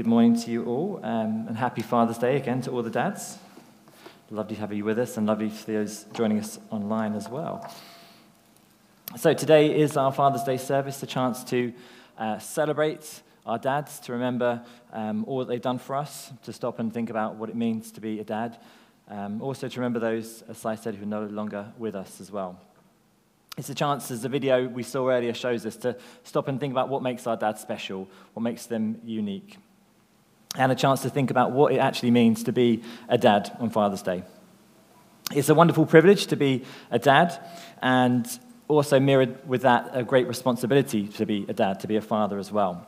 Good morning to you all, um, and happy Father's Day again to all the dads. Lovely to have you with us, and lovely for those joining us online as well. So, today is our Father's Day service, a chance to uh, celebrate our dads, to remember um, all that they've done for us, to stop and think about what it means to be a dad. Um, also, to remember those, as I said, who are no longer with us as well. It's a chance, as the video we saw earlier shows us, to stop and think about what makes our dads special, what makes them unique, and a chance to think about what it actually means to be a dad on Father's Day. It's a wonderful privilege to be a dad, and also mirrored with that a great responsibility to be a dad, to be a father as well.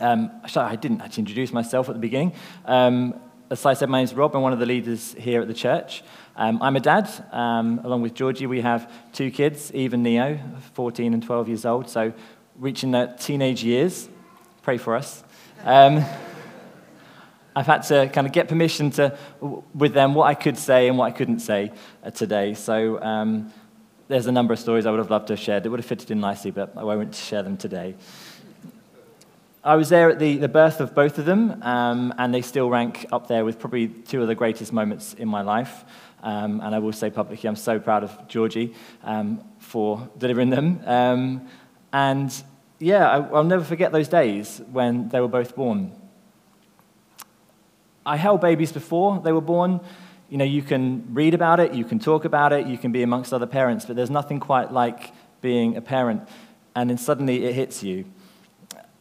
Um, I didn't actually introduce myself at the beginning. Um, as I said, my name is Rob. I'm one of the leaders here at the church. Um, I'm a dad. Um, along with Georgie, we have two kids, Eve and Neo, 14 and 12 years old, so reaching their teenage years. Pray for us. I've had to kind of get permission to, with them, what I could say and what I couldn't say uh, today. So um, there's a number of stories I would have loved to have shared that would have fitted in nicely, but I won't share them today. I was there at the, the birth of both of them, um, and they still rank up there with probably two of the greatest moments in my life. Um, and I will say publicly, I'm so proud of Georgie um, for delivering them. Um, and yeah, I, I'll never forget those days when they were both born. I held babies before they were born. You know, you can read about it, you can talk about it, you can be amongst other parents, but there's nothing quite like being a parent. And then suddenly it hits you.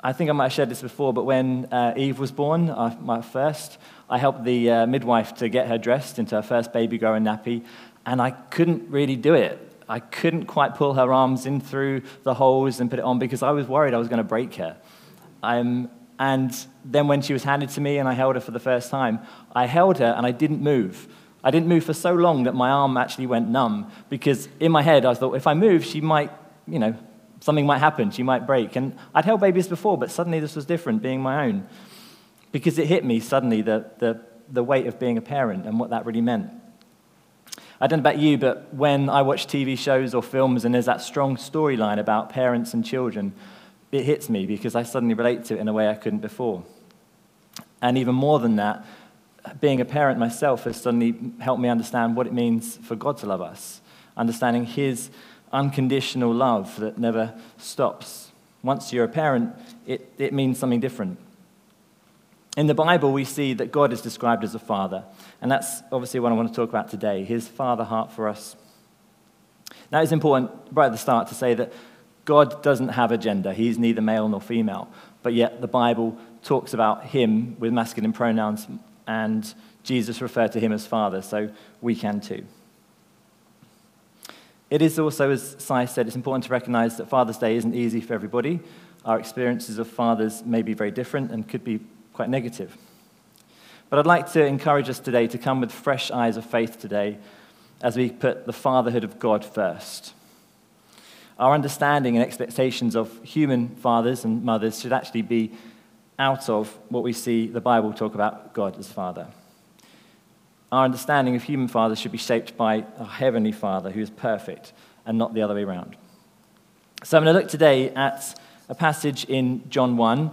I think I might have shared this before, but when uh, Eve was born, uh, my first, I helped the uh, midwife to get her dressed into her first baby growing nappy, and I couldn't really do it. I couldn't quite pull her arms in through the holes and put it on because I was worried I was going to break her. Um, and then when she was handed to me and I held her for the first time, I held her and I didn't move. I didn't move for so long that my arm actually went numb because in my head I thought if I move, she might, you know, something might happen, she might break. And I'd held babies before, but suddenly this was different, being my own. Because it hit me suddenly the, the, the weight of being a parent and what that really meant. I don't know about you, but when I watch TV shows or films and there's that strong storyline about parents and children, it hits me because I suddenly relate to it in a way I couldn't before. And even more than that, being a parent myself has suddenly helped me understand what it means for God to love us, understanding His unconditional love that never stops. Once you're a parent, it, it means something different. In the Bible, we see that God is described as a father, and that's obviously what I want to talk about today his father heart for us. Now, it's important right at the start to say that God doesn't have a gender, he's neither male nor female, but yet the Bible talks about him with masculine pronouns, and Jesus referred to him as father, so we can too. It is also, as Si said, it's important to recognize that Father's Day isn't easy for everybody. Our experiences of fathers may be very different and could be quite negative. But I'd like to encourage us today to come with fresh eyes of faith today as we put the fatherhood of God first. Our understanding and expectations of human fathers and mothers should actually be out of what we see the Bible talk about God as Father. Our understanding of human fathers should be shaped by a heavenly Father who is perfect and not the other way around. So I'm going to look today at a passage in John 1,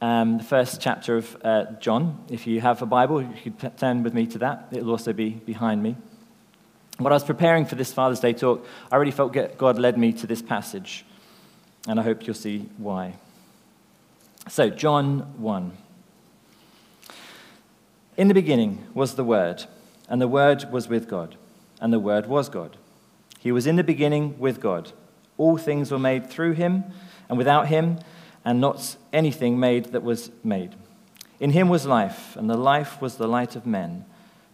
um, the first chapter of uh, John. If you have a Bible, you could turn with me to that. It'll also be behind me. When I was preparing for this Father's Day talk, I really felt God led me to this passage, and I hope you'll see why. So, John 1. In the beginning was the Word and the Word was with God, and the Word was God. He was in the beginning with God. All things were made through him, and without him, and not anything made that was made. In him was life, and the life was the light of men.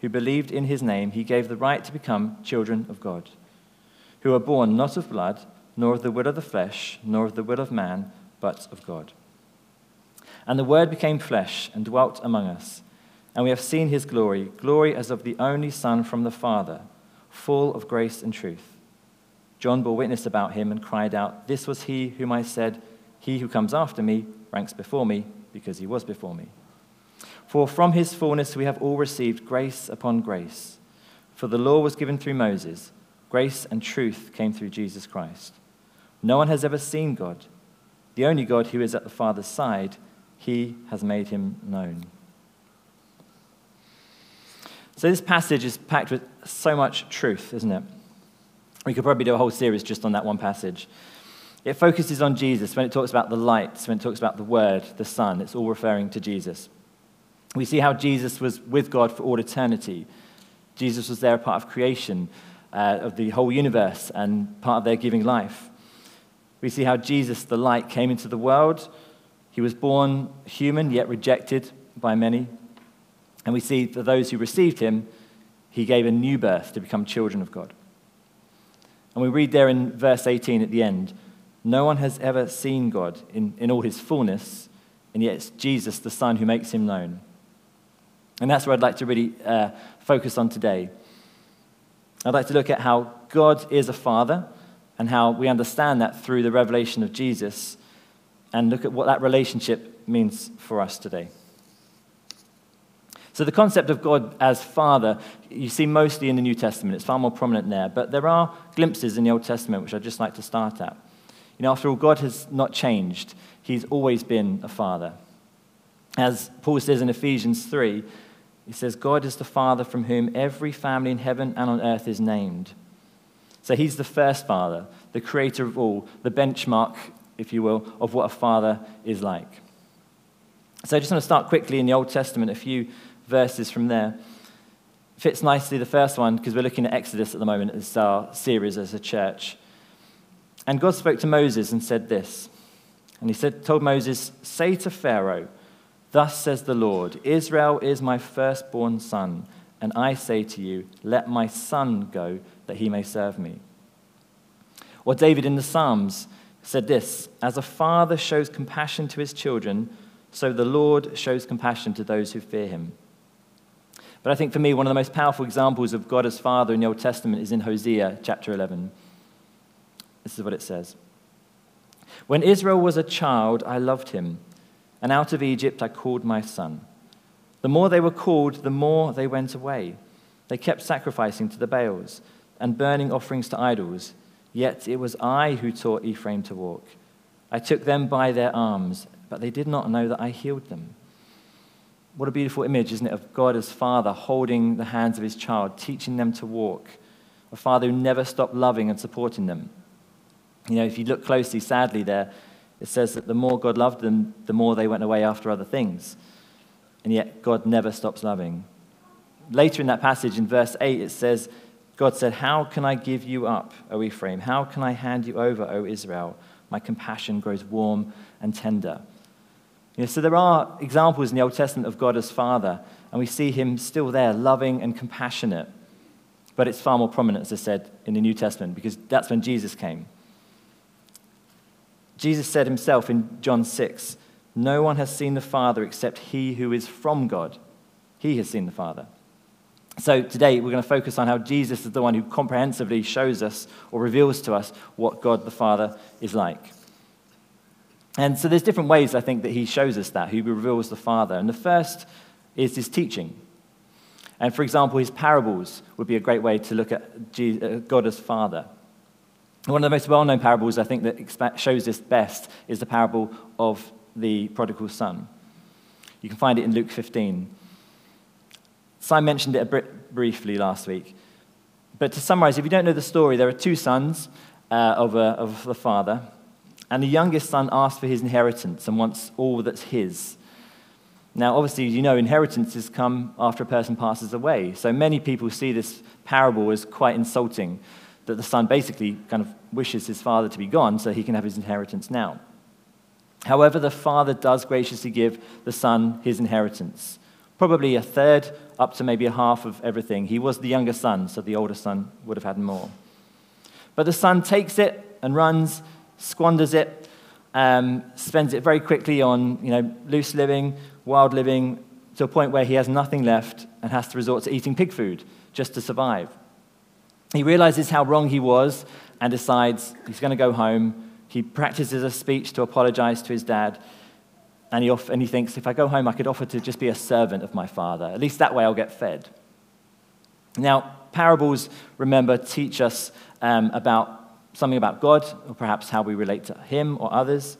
who believed in his name, he gave the right to become children of God, who are born not of blood, nor of the will of the flesh, nor of the will of man, but of God. And the Word became flesh and dwelt among us. And we have seen his glory, glory as of the only Son from the Father, full of grace and truth. John bore witness about him and cried out, This was he whom I said, He who comes after me ranks before me, because he was before me. For from his fullness we have all received grace upon grace. For the law was given through Moses, grace and truth came through Jesus Christ. No one has ever seen God. The only God who is at the Father's side he has made him known. So, this passage is packed with so much truth, isn't it? We could probably do a whole series just on that one passage. It focuses on Jesus when it talks about the lights, when it talks about the Word, the Son, it's all referring to Jesus. We see how Jesus was with God for all eternity. Jesus was there, a part of creation, uh, of the whole universe, and part of their giving life. We see how Jesus, the light, came into the world he was born human, yet rejected by many. And we see that those who received him, he gave a new birth to become children of God. And we read there in verse 18 at the end no one has ever seen God in, in all his fullness, and yet it's Jesus, the Son, who makes him known. And that's where I'd like to really uh, focus on today. I'd like to look at how God is a father and how we understand that through the revelation of Jesus and look at what that relationship means for us today. So, the concept of God as Father, you see mostly in the New Testament. It's far more prominent there. But there are glimpses in the Old Testament which I'd just like to start at. You know, after all, God has not changed, He's always been a Father. As Paul says in Ephesians 3, he says, God is the Father from whom every family in heaven and on earth is named. So He's the first Father, the creator of all, the benchmark if you will, of what a father is like. So I just want to start quickly in the Old Testament, a few verses from there. Fits nicely the first one because we're looking at Exodus at the moment as our series as a church. And God spoke to Moses and said this. And he said, told Moses, Say to Pharaoh, Thus says the Lord, Israel is my firstborn son, and I say to you, Let my son go, that he may serve me. Or David in the Psalms said this As a father shows compassion to his children, so the Lord shows compassion to those who fear him. But I think for me, one of the most powerful examples of God as Father in the Old Testament is in Hosea chapter 11. This is what it says When Israel was a child, I loved him, and out of Egypt I called my son. The more they were called, the more they went away. They kept sacrificing to the Baals and burning offerings to idols. Yet it was I who taught Ephraim to walk. I took them by their arms, but they did not know that I healed them. What a beautiful image, isn't it, of God as Father holding the hands of his child, teaching them to walk. A Father who never stopped loving and supporting them. You know, if you look closely, sadly, there, it says that the more God loved them, the more they went away after other things. And yet, God never stops loving. Later in that passage, in verse 8, it says, God said, How can I give you up, O Ephraim? How can I hand you over, O Israel? My compassion grows warm and tender. You know, so there are examples in the Old Testament of God as Father, and we see him still there, loving and compassionate. But it's far more prominent, as I said, in the New Testament, because that's when Jesus came. Jesus said himself in John 6 No one has seen the Father except he who is from God. He has seen the Father. So today we're going to focus on how Jesus is the one who comprehensively shows us or reveals to us what God the Father is like. And so there's different ways I think that he shows us that, he reveals the Father. And the first is his teaching. And for example, his parables would be a great way to look at uh, God as Father. One of the most well known parables I think that shows this best is the parable of the prodigal son. You can find it in Luke 15. Simon mentioned it a bit briefly last week. But to summarize, if you don't know the story, there are two sons uh, of, a, of the father, and the youngest son asks for his inheritance and wants all that's his. Now, obviously, you know, inheritances come after a person passes away. So many people see this parable as quite insulting, that the son basically kind of wishes his father to be gone so he can have his inheritance now. However, the father does graciously give the son his inheritance probably a third up to maybe a half of everything. He was the younger son, so the older son would have had more. But the son takes it and runs, squanders it, um, spends it very quickly on you know, loose living, wild living, to a point where he has nothing left and has to resort to eating pig food just to survive. He realizes how wrong he was and decides he's going to go home. He practices a speech to apologize to his dad. And he, off, and he thinks, if I go home, I could offer to just be a servant of my father. At least that way I'll get fed. Now, parables, remember, teach us um, about something about God, or perhaps how we relate to Him or others.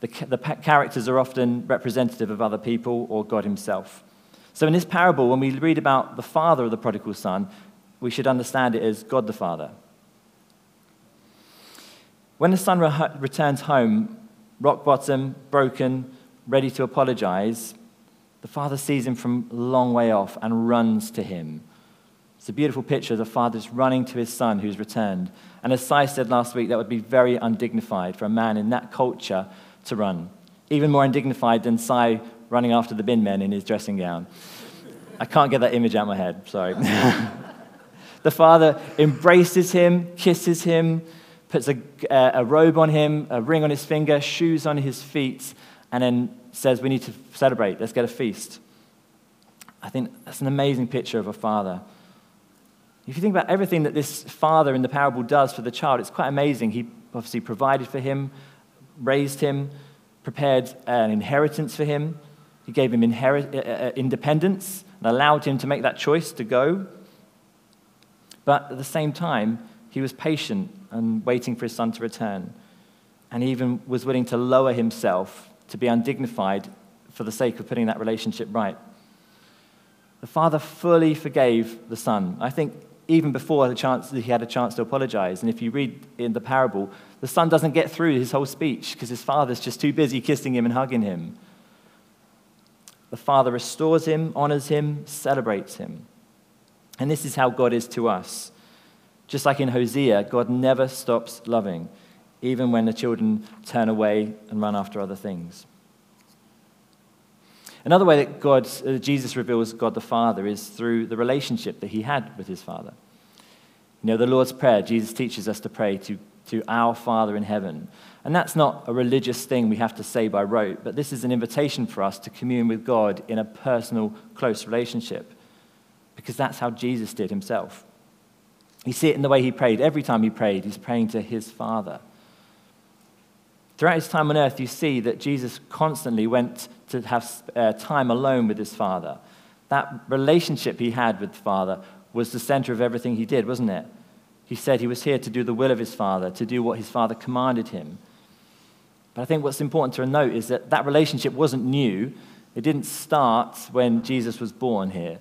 The, the characters are often representative of other people or God Himself. So, in this parable, when we read about the father of the prodigal son, we should understand it as God the Father. When the son re- returns home, rock bottom, broken, ready to apologize, the father sees him from a long way off and runs to him. It's a beautiful picture. Of the father's running to his son who's returned. And as Si said last week, that would be very undignified for a man in that culture to run. Even more undignified than Si running after the bin men in his dressing gown. I can't get that image out of my head, sorry. the father embraces him, kisses him, puts a, a robe on him, a ring on his finger, shoes on his feet, and then says, We need to celebrate, let's get a feast. I think that's an amazing picture of a father. If you think about everything that this father in the parable does for the child, it's quite amazing. He obviously provided for him, raised him, prepared an inheritance for him. He gave him inherit, uh, uh, independence and allowed him to make that choice to go. But at the same time, he was patient and waiting for his son to return. And he even was willing to lower himself to be undignified for the sake of putting that relationship right. The father fully forgave the son. I think even before the chance, he had a chance to apologize. And if you read in the parable, the son doesn't get through his whole speech because his father's just too busy kissing him and hugging him. The father restores him, honors him, celebrates him. And this is how God is to us. Just like in Hosea, God never stops loving, even when the children turn away and run after other things. Another way that God, uh, Jesus reveals God the Father is through the relationship that he had with his Father. You know, the Lord's Prayer, Jesus teaches us to pray to, to our Father in heaven. And that's not a religious thing we have to say by rote, but this is an invitation for us to commune with God in a personal, close relationship, because that's how Jesus did himself. You see it in the way he prayed. Every time he prayed, he's praying to his Father. Throughout his time on earth, you see that Jesus constantly went to have uh, time alone with his Father. That relationship he had with the Father was the center of everything he did, wasn't it? He said he was here to do the will of his Father, to do what his Father commanded him. But I think what's important to note is that that relationship wasn't new. It didn't start when Jesus was born here.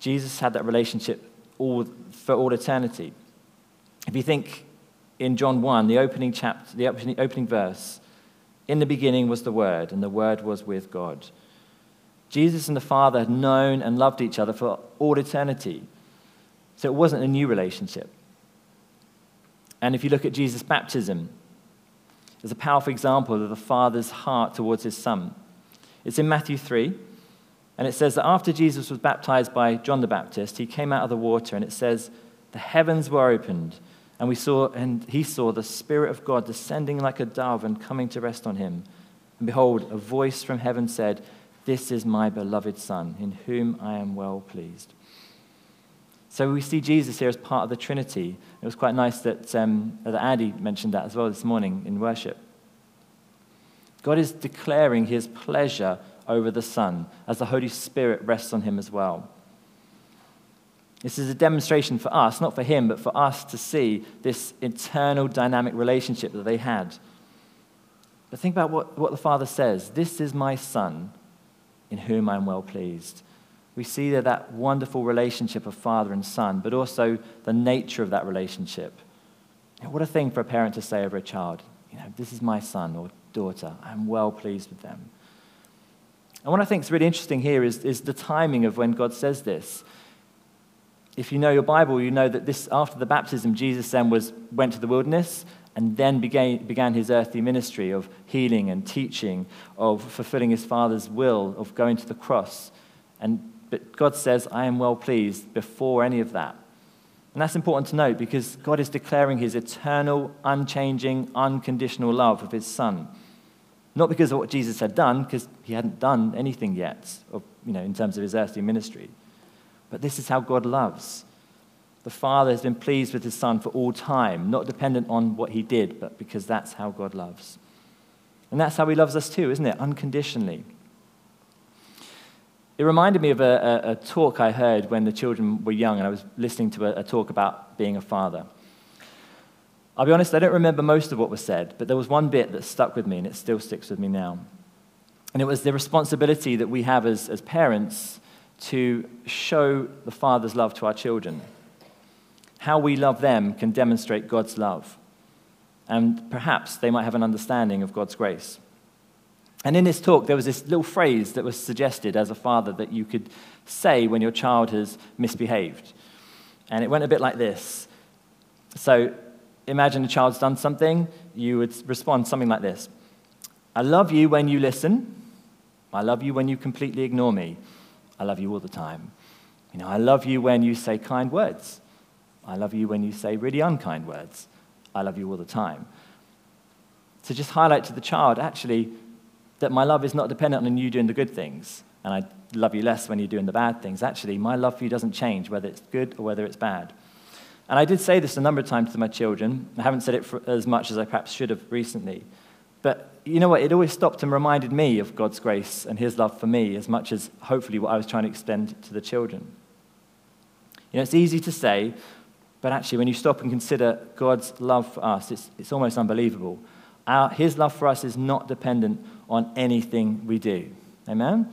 Jesus had that relationship all, for all eternity. If you think in John 1, the opening chapter, the opening, opening verse, in the beginning was the Word, and the Word was with God. Jesus and the Father had known and loved each other for all eternity. So it wasn't a new relationship. And if you look at Jesus' baptism, there's a powerful example of the Father's heart towards his Son. It's in Matthew 3. And it says that after Jesus was baptized by John the Baptist, he came out of the water, and it says, the heavens were opened, and we saw, and he saw the Spirit of God descending like a dove and coming to rest on him. And behold, a voice from heaven said, This is my beloved Son, in whom I am well pleased. So we see Jesus here as part of the Trinity. It was quite nice that, um, that Andy mentioned that as well this morning in worship. God is declaring his pleasure over the Son as the Holy Spirit rests on him as well. This is a demonstration for us, not for him, but for us to see this eternal dynamic relationship that they had. But think about what, what the Father says This is my Son, in whom I am well pleased. We see there that wonderful relationship of father and son, but also the nature of that relationship. What a thing for a parent to say over a child. You know, this is my son or daughter. I'm well pleased with them. And what I think is really interesting here is, is the timing of when God says this. If you know your Bible, you know that this, after the baptism, Jesus then was, went to the wilderness and then began, began his earthly ministry of healing and teaching, of fulfilling his Father's will, of going to the cross. And, but God says, I am well pleased before any of that. And that's important to note because God is declaring his eternal, unchanging, unconditional love of his Son. Not because of what Jesus had done, because he hadn't done anything yet, or, you know, in terms of his earthly ministry. But this is how God loves. The Father has been pleased with his Son for all time, not dependent on what he did, but because that's how God loves. And that's how he loves us too, isn't it? Unconditionally. It reminded me of a, a, a talk I heard when the children were young, and I was listening to a, a talk about being a father. I'll be honest, I don't remember most of what was said, but there was one bit that stuck with me, and it still sticks with me now. And it was the responsibility that we have as, as parents to show the Father's love to our children. How we love them can demonstrate God's love. And perhaps they might have an understanding of God's grace. And in this talk, there was this little phrase that was suggested as a father that you could say when your child has misbehaved. And it went a bit like this. So imagine a child's done something, you would respond something like this I love you when you listen. I love you when you completely ignore me. I love you all the time. You know, I love you when you say kind words. I love you when you say really unkind words. I love you all the time. To just highlight to the child, actually, that my love is not dependent on you doing the good things, and I love you less when you're doing the bad things. Actually, my love for you doesn't change, whether it's good or whether it's bad. And I did say this a number of times to my children. I haven't said it as much as I perhaps should have recently. But you know what? It always stopped and reminded me of God's grace and His love for me as much as hopefully what I was trying to extend to the children. You know, it's easy to say, but actually, when you stop and consider God's love for us, it's, it's almost unbelievable. Our, his love for us is not dependent on anything we do. Amen?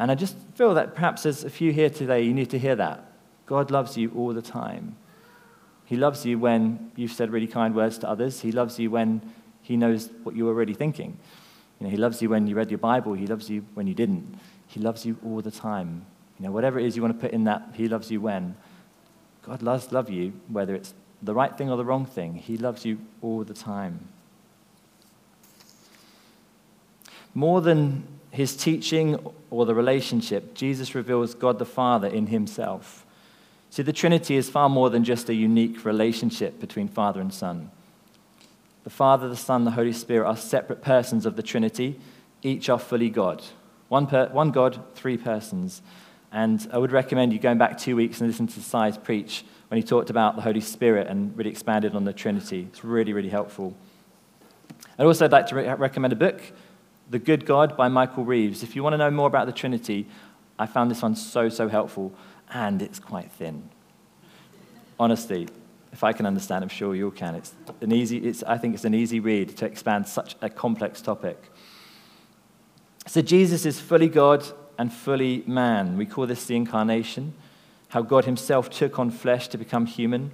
And I just feel that perhaps there's a few here today, you need to hear that. God loves you all the time. He loves you when you've said really kind words to others. He loves you when he knows what you were really thinking. You know, he loves you when you read your Bible. He loves you when you didn't. He loves you all the time. You know, whatever it is you want to put in that, he loves you when. God loves love you, whether it's the right thing or the wrong thing. He loves you all the time. More than his teaching or the relationship, Jesus reveals God the Father in himself. See, the Trinity is far more than just a unique relationship between Father and Son. The Father, the Son, the Holy Spirit are separate persons of the Trinity. Each are fully God. One, per, one God, three persons. And I would recommend you going back two weeks and listen to Si's preach when he talked about the Holy Spirit and really expanded on the Trinity. It's really, really helpful. I'd also like to re- recommend a book, The Good God by Michael Reeves. If you want to know more about the Trinity, I found this one so, so helpful and it's quite thin. Honestly, if I can understand, I'm sure you can. It's an easy, it's, I think it's an easy read to expand such a complex topic. So Jesus is fully God and fully man. We call this the incarnation, how God himself took on flesh to become human.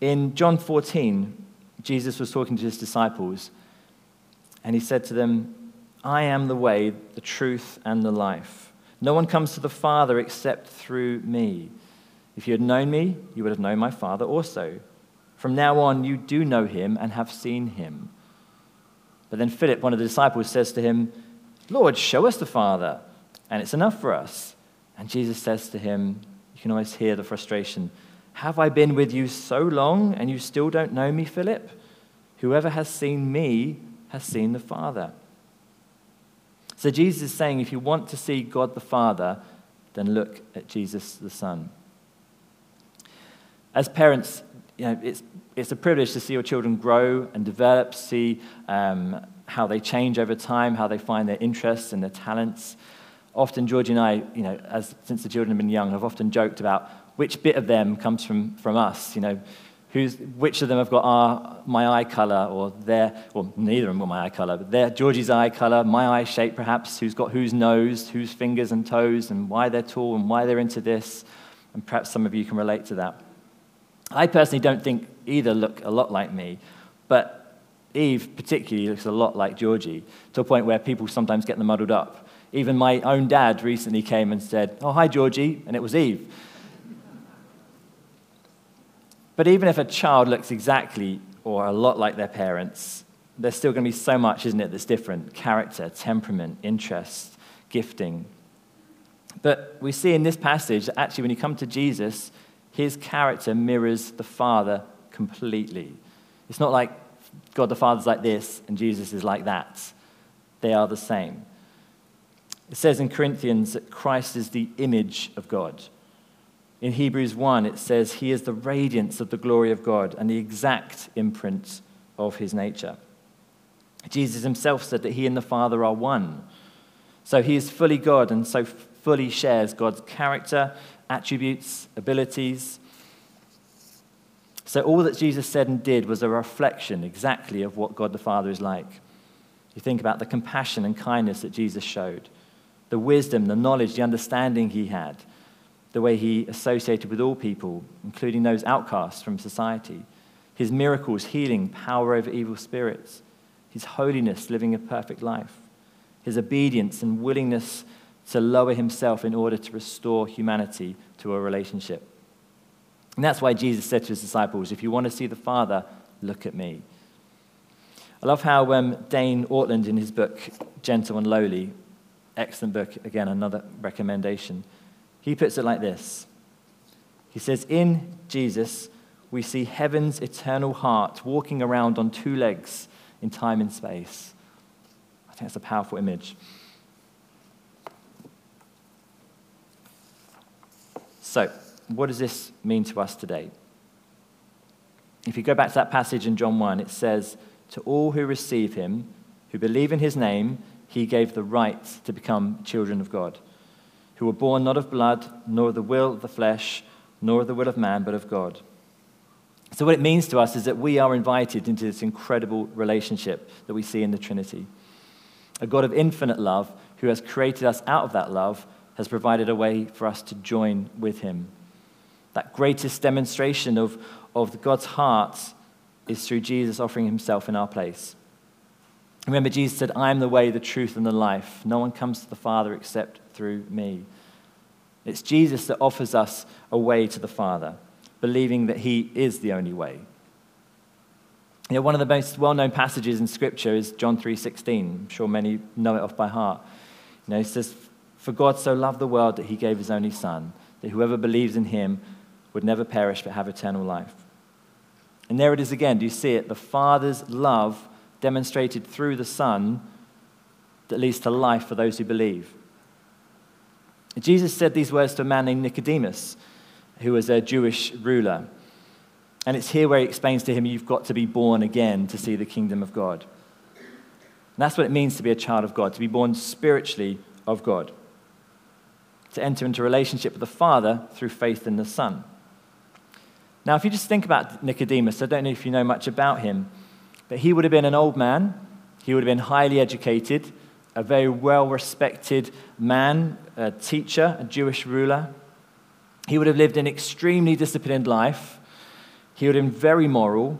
In John 14, Jesus was talking to his disciples, and he said to them, I am the way, the truth, and the life. No one comes to the Father except through me. If you had known me, you would have known my Father also. From now on, you do know him and have seen him. But then Philip, one of the disciples, says to him, Lord, show us the Father, and it's enough for us. And Jesus says to him, You can always hear the frustration. Have I been with you so long, and you still don't know me, Philip? Whoever has seen me has seen the Father. So Jesus is saying if you want to see God the Father, then look at Jesus the Son. As parents, you know, it's, it's a privilege to see your children grow and develop, see um, how they change over time, how they find their interests and their talents. Often, Georgie and I, you know, as, since the children have been young, have often joked about which bit of them comes from, from us. You know, who's, which of them have got our, my eye color or their, well, neither of them got my eye color, but their, Georgie's eye color, my eye shape perhaps, who's got whose nose, whose fingers and toes, and why they're tall and why they're into this. And perhaps some of you can relate to that. I personally don't think either look a lot like me, but Eve particularly looks a lot like Georgie, to a point where people sometimes get them muddled up. Even my own dad recently came and said, Oh, hi, Georgie, and it was Eve. But even if a child looks exactly or a lot like their parents, there's still going to be so much, isn't it, that's different character, temperament, interest, gifting. But we see in this passage that actually, when you come to Jesus, his character mirrors the Father completely. It's not like God the Father's like this and Jesus is like that. They are the same. It says in Corinthians that Christ is the image of God. In Hebrews 1, it says he is the radiance of the glory of God and the exact imprint of his nature. Jesus himself said that he and the Father are one. So he is fully God and so fully shares God's character, attributes, abilities. So all that Jesus said and did was a reflection exactly of what God the Father is like. You think about the compassion and kindness that Jesus showed, the wisdom, the knowledge, the understanding he had, the way he associated with all people, including those outcasts from society, his miracles, healing, power over evil spirits, his holiness, living a perfect life, his obedience and willingness to lower himself in order to restore humanity to a relationship. And that's why Jesus said to his disciples, If you want to see the Father, look at me. I love how um, Dane Ortlund, in his book, Gentle and Lowly, excellent book, again, another recommendation, he puts it like this He says, In Jesus, we see heaven's eternal heart walking around on two legs in time and space. I think that's a powerful image. So, what does this mean to us today? If you go back to that passage in John 1, it says, To all who receive him, who believe in his name, he gave the right to become children of God, who were born not of blood, nor the will of the flesh, nor the will of man, but of God. So, what it means to us is that we are invited into this incredible relationship that we see in the Trinity. A God of infinite love who has created us out of that love has provided a way for us to join with him. That greatest demonstration of, of God's heart is through Jesus offering himself in our place. Remember, Jesus said, I am the way, the truth, and the life. No one comes to the Father except through me. It's Jesus that offers us a way to the Father believing that he is the only way. You know, one of the most well-known passages in Scripture is John 3.16. I'm sure many know it off by heart. You know, it says, For God so loved the world that he gave his only Son, that whoever believes in him would never perish but have eternal life. And there it is again. Do you see it? The Father's love demonstrated through the Son that leads to life for those who believe. Jesus said these words to a man named Nicodemus who was a Jewish ruler. And it's here where he explains to him, You've got to be born again to see the kingdom of God. And that's what it means to be a child of God, to be born spiritually of God, to enter into relationship with the Father through faith in the Son. Now, if you just think about Nicodemus, I don't know if you know much about him, but he would have been an old man, he would have been highly educated, a very well respected man, a teacher, a Jewish ruler. He would have lived an extremely disciplined life. He would have been very moral,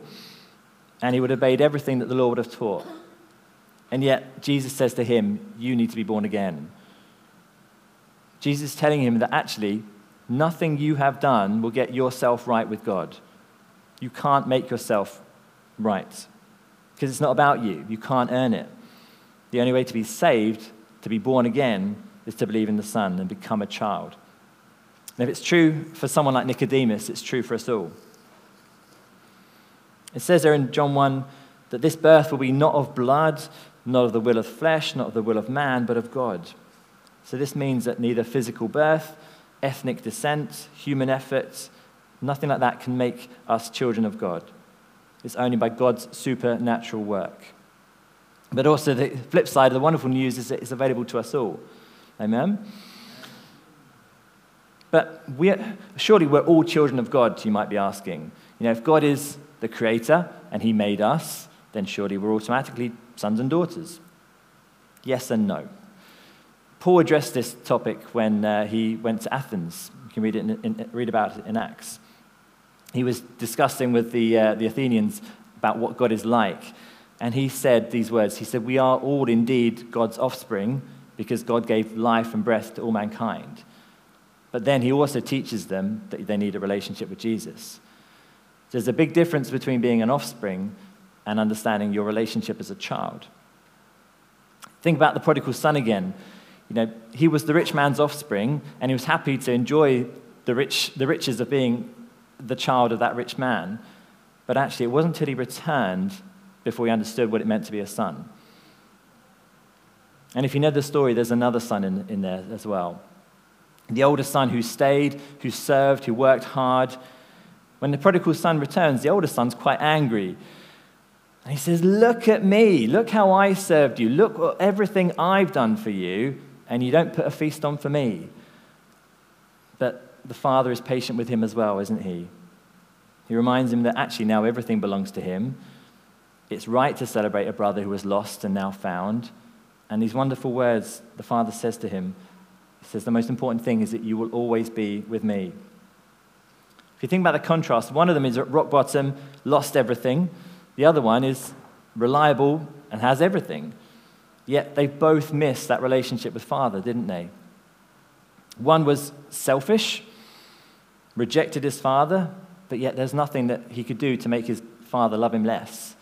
and he would have obeyed everything that the Lord would have taught. And yet, Jesus says to him, You need to be born again. Jesus is telling him that actually, nothing you have done will get yourself right with God. You can't make yourself right because it's not about you. You can't earn it. The only way to be saved, to be born again, is to believe in the Son and become a child. And if it's true for someone like Nicodemus, it's true for us all. It says there in John 1 that this birth will be not of blood, not of the will of flesh, not of the will of man, but of God. So this means that neither physical birth, ethnic descent, human efforts, nothing like that can make us children of God. It's only by God's supernatural work. But also, the flip side of the wonderful news is that it's available to us all. Amen? But we surely we're all children of God, you might be asking. You know, if God is the creator and he made us, then surely we're automatically sons and daughters. Yes and no. Paul addressed this topic when uh, he went to Athens. You can read, it in, in, read about it in Acts. He was discussing with the, uh, the Athenians about what God is like. And he said these words He said, We are all indeed God's offspring because God gave life and breath to all mankind. But then he also teaches them that they need a relationship with Jesus. There's a big difference between being an offspring and understanding your relationship as a child. Think about the prodigal son again. You know, he was the rich man's offspring, and he was happy to enjoy the, rich, the riches of being the child of that rich man. But actually, it wasn't until he returned before he understood what it meant to be a son. And if you know the story, there's another son in, in there as well. The older son who stayed, who served, who worked hard. When the prodigal son returns, the older son's quite angry. And he says, Look at me. Look how I served you. Look at everything I've done for you, and you don't put a feast on for me. But the father is patient with him as well, isn't he? He reminds him that actually now everything belongs to him. It's right to celebrate a brother who was lost and now found. And these wonderful words the father says to him he says, The most important thing is that you will always be with me. If you think about the contrast, one of them is at rock bottom, lost everything. The other one is reliable and has everything. Yet they both missed that relationship with Father, didn't they? One was selfish, rejected his father, but yet there's nothing that he could do to make his father love him less.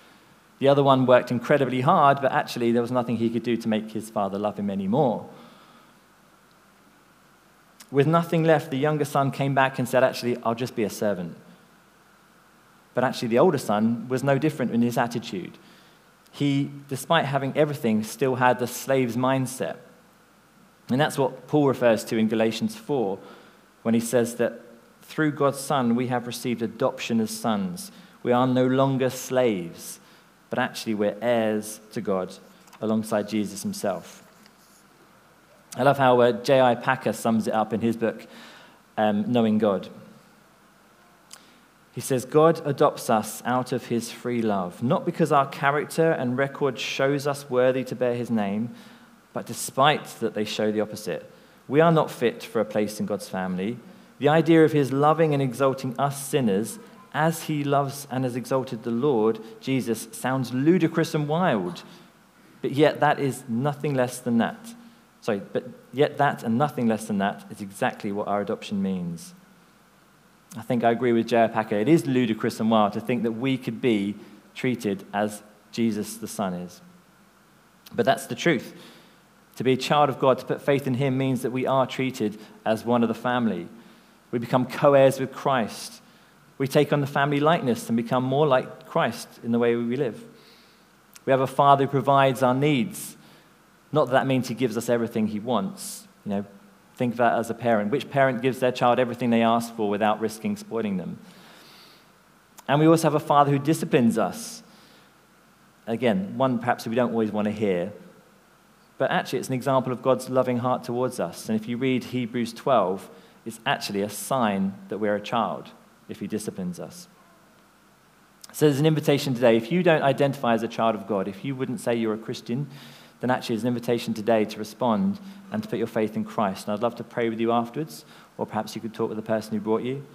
The other one worked incredibly hard, but actually there was nothing he could do to make his father love him anymore. With nothing left, the younger son came back and said, Actually, I'll just be a servant. But actually, the older son was no different in his attitude. He, despite having everything, still had the slave's mindset. And that's what Paul refers to in Galatians 4 when he says that through God's Son we have received adoption as sons. We are no longer slaves, but actually we're heirs to God alongside Jesus himself. I love how uh, J.I. Packer sums it up in his book, um, Knowing God. He says, God adopts us out of his free love, not because our character and record shows us worthy to bear his name, but despite that they show the opposite. We are not fit for a place in God's family. The idea of his loving and exalting us sinners as he loves and has exalted the Lord, Jesus, sounds ludicrous and wild. But yet, that is nothing less than that. Sorry, but yet, that and nothing less than that is exactly what our adoption means. I think I agree with J.I. Packer. It is ludicrous and wild to think that we could be treated as Jesus the Son is. But that's the truth. To be a child of God, to put faith in Him, means that we are treated as one of the family. We become co heirs with Christ. We take on the family likeness and become more like Christ in the way we live. We have a Father who provides our needs. Not that that means He gives us everything He wants. You know, think of that as a parent. Which parent gives their child everything they ask for without risking spoiling them? And we also have a Father who disciplines us. Again, one perhaps we don't always want to hear, but actually, it's an example of God's loving heart towards us. And if you read Hebrews 12, it's actually a sign that we're a child if He disciplines us. So there's an invitation today. If you don't identify as a child of God, if you wouldn't say you're a Christian, then actually there's an invitation today to respond and to put your faith in Christ. And I'd love to pray with you afterwards, or perhaps you could talk with the person who brought you.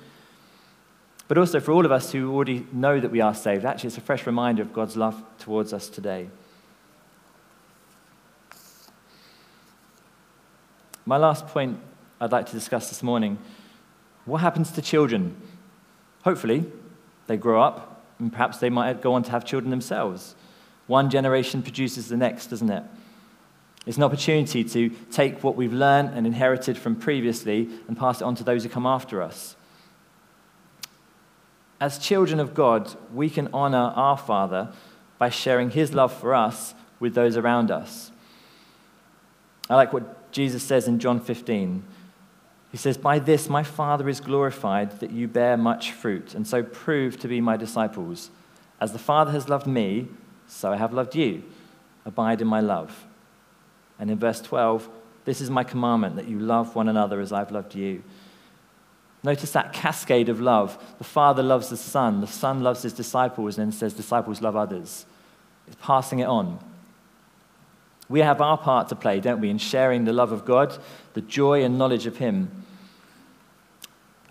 But also for all of us who already know that we are saved, actually it's a fresh reminder of God's love towards us today. My last point I'd like to discuss this morning what happens to children? Hopefully, they grow up and perhaps they might go on to have children themselves. One generation produces the next, doesn't it? It's an opportunity to take what we've learned and inherited from previously and pass it on to those who come after us. As children of God, we can honor our Father by sharing his love for us with those around us. I like what Jesus says in John 15. He says, By this my Father is glorified, that you bear much fruit, and so prove to be my disciples. As the Father has loved me, so I have loved you. Abide in my love. And in verse 12, this is my commandment, that you love one another as I've loved you. Notice that cascade of love. The Father loves the Son, the Son loves his disciples, and then says, Disciples love others. It's passing it on. We have our part to play, don't we, in sharing the love of God, the joy and knowledge of Him.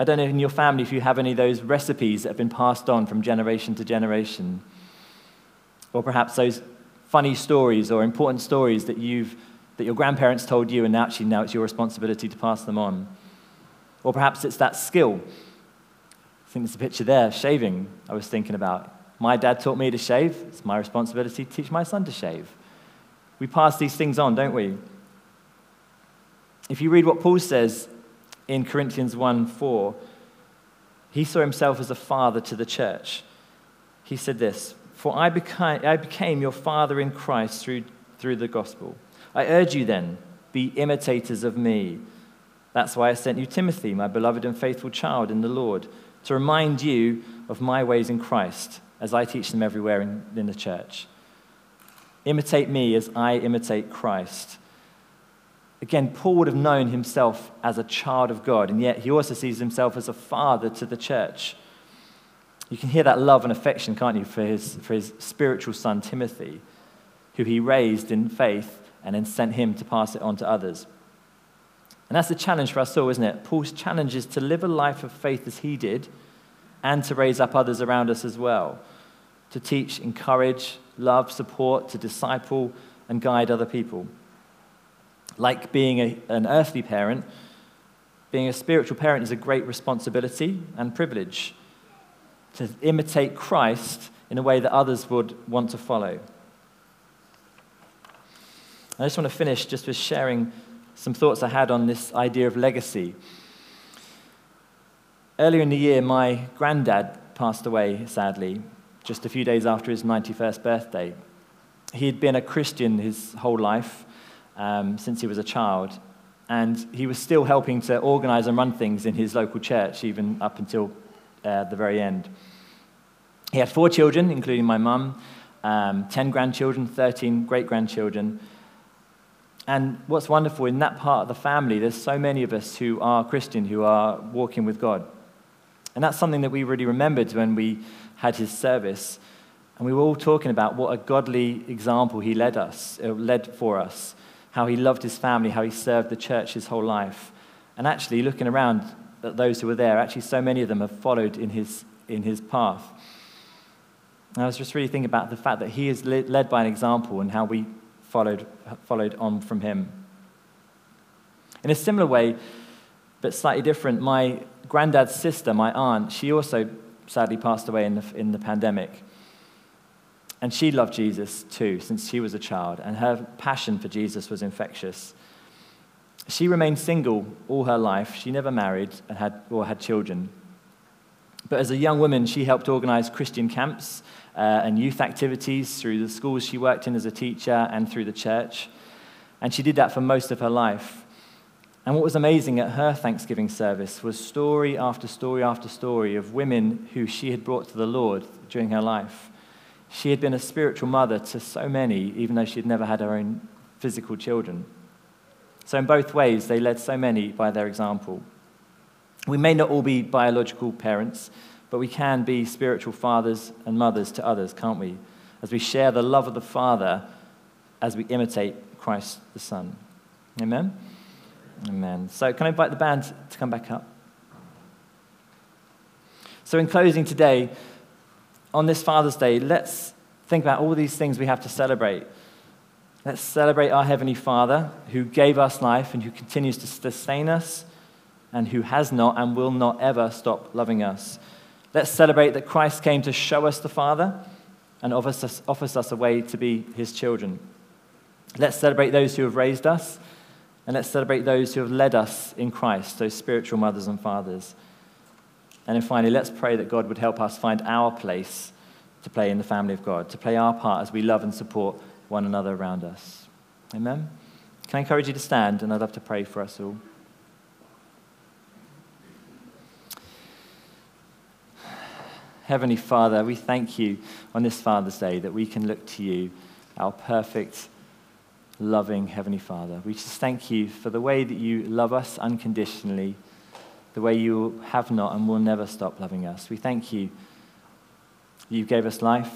I don't know in your family if you have any of those recipes that have been passed on from generation to generation. Or perhaps those funny stories or important stories that, you've, that your grandparents told you, and actually now it's your responsibility to pass them on. Or perhaps it's that skill. I think there's a picture there, shaving, I was thinking about. My dad taught me to shave. It's my responsibility to teach my son to shave. We pass these things on, don't we? If you read what Paul says in Corinthians 1 4, he saw himself as a father to the church. He said this For I became, I became your father in Christ through, through the gospel. I urge you then, be imitators of me. That's why I sent you Timothy, my beloved and faithful child in the Lord, to remind you of my ways in Christ as I teach them everywhere in, in the church. Imitate me as I imitate Christ. Again, Paul would have known himself as a child of God, and yet he also sees himself as a father to the church. You can hear that love and affection, can't you, for his, for his spiritual son, Timothy, who he raised in faith and then sent him to pass it on to others. And that's the challenge for us all, isn't it? Paul's challenge is to live a life of faith as he did and to raise up others around us as well, to teach, encourage, love, support, to disciple, and guide other people. Like being a, an earthly parent, being a spiritual parent is a great responsibility and privilege to imitate Christ in a way that others would want to follow. I just want to finish just with sharing some thoughts I had on this idea of legacy. Earlier in the year, my granddad passed away, sadly, just a few days after his 91st birthday. He had been a Christian his whole life um, since he was a child, and he was still helping to organize and run things in his local church, even up until uh, the very end. He had four children, including my mum, um, 10 grandchildren, 13 great grandchildren. And what's wonderful in that part of the family, there's so many of us who are Christian, who are walking with God. And that's something that we really remembered when we had his service. And we were all talking about what a godly example he led us, uh, led for us, how he loved his family, how he served the church his whole life. And actually, looking around at those who were there, actually, so many of them have followed in his, in his path. And I was just really thinking about the fact that he is led by an example and how we followed, followed on from him. In a similar way, but slightly different, my granddad's sister, my aunt, she also sadly passed away in the, in the pandemic. And she loved Jesus too, since she was a child, and her passion for Jesus was infectious. She remained single all her life. She never married and had, or had children. But as a young woman, she helped organize Christian camps uh, and youth activities through the schools she worked in as a teacher and through the church. And she did that for most of her life. And what was amazing at her Thanksgiving service was story after story after story of women who she had brought to the Lord during her life. She had been a spiritual mother to so many, even though she had never had her own physical children. So, in both ways, they led so many by their example. We may not all be biological parents, but we can be spiritual fathers and mothers to others, can't we? As we share the love of the Father as we imitate Christ the Son. Amen? Amen. So, can I invite the band to come back up? So, in closing today, on this Father's Day, let's think about all these things we have to celebrate. Let's celebrate our Heavenly Father who gave us life and who continues to sustain us and who has not and will not ever stop loving us. Let's celebrate that Christ came to show us the Father and offers us, offers us a way to be his children. Let's celebrate those who have raised us, and let's celebrate those who have led us in Christ, those spiritual mothers and fathers. And then finally, let's pray that God would help us find our place to play in the family of God, to play our part as we love and support one another around us. Amen? Can I encourage you to stand, and I'd love to pray for us all. Heavenly Father, we thank you on this Father's Day that we can look to you, our perfect, loving Heavenly Father. We just thank you for the way that you love us unconditionally, the way you have not and will never stop loving us. We thank you you gave us life.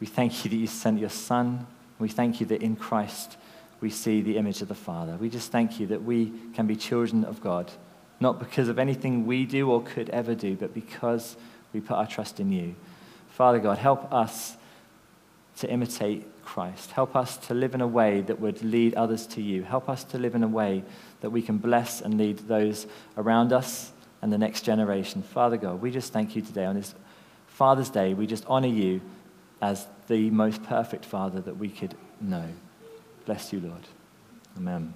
We thank you that you sent your Son. We thank you that in Christ we see the image of the Father. We just thank you that we can be children of God, not because of anything we do or could ever do, but because we put our trust in you. Father God, help us to imitate Christ. Help us to live in a way that would lead others to you. Help us to live in a way that we can bless and lead those around us and the next generation. Father God, we just thank you today on this Father's Day. We just honor you as the most perfect Father that we could know. Bless you, Lord. Amen.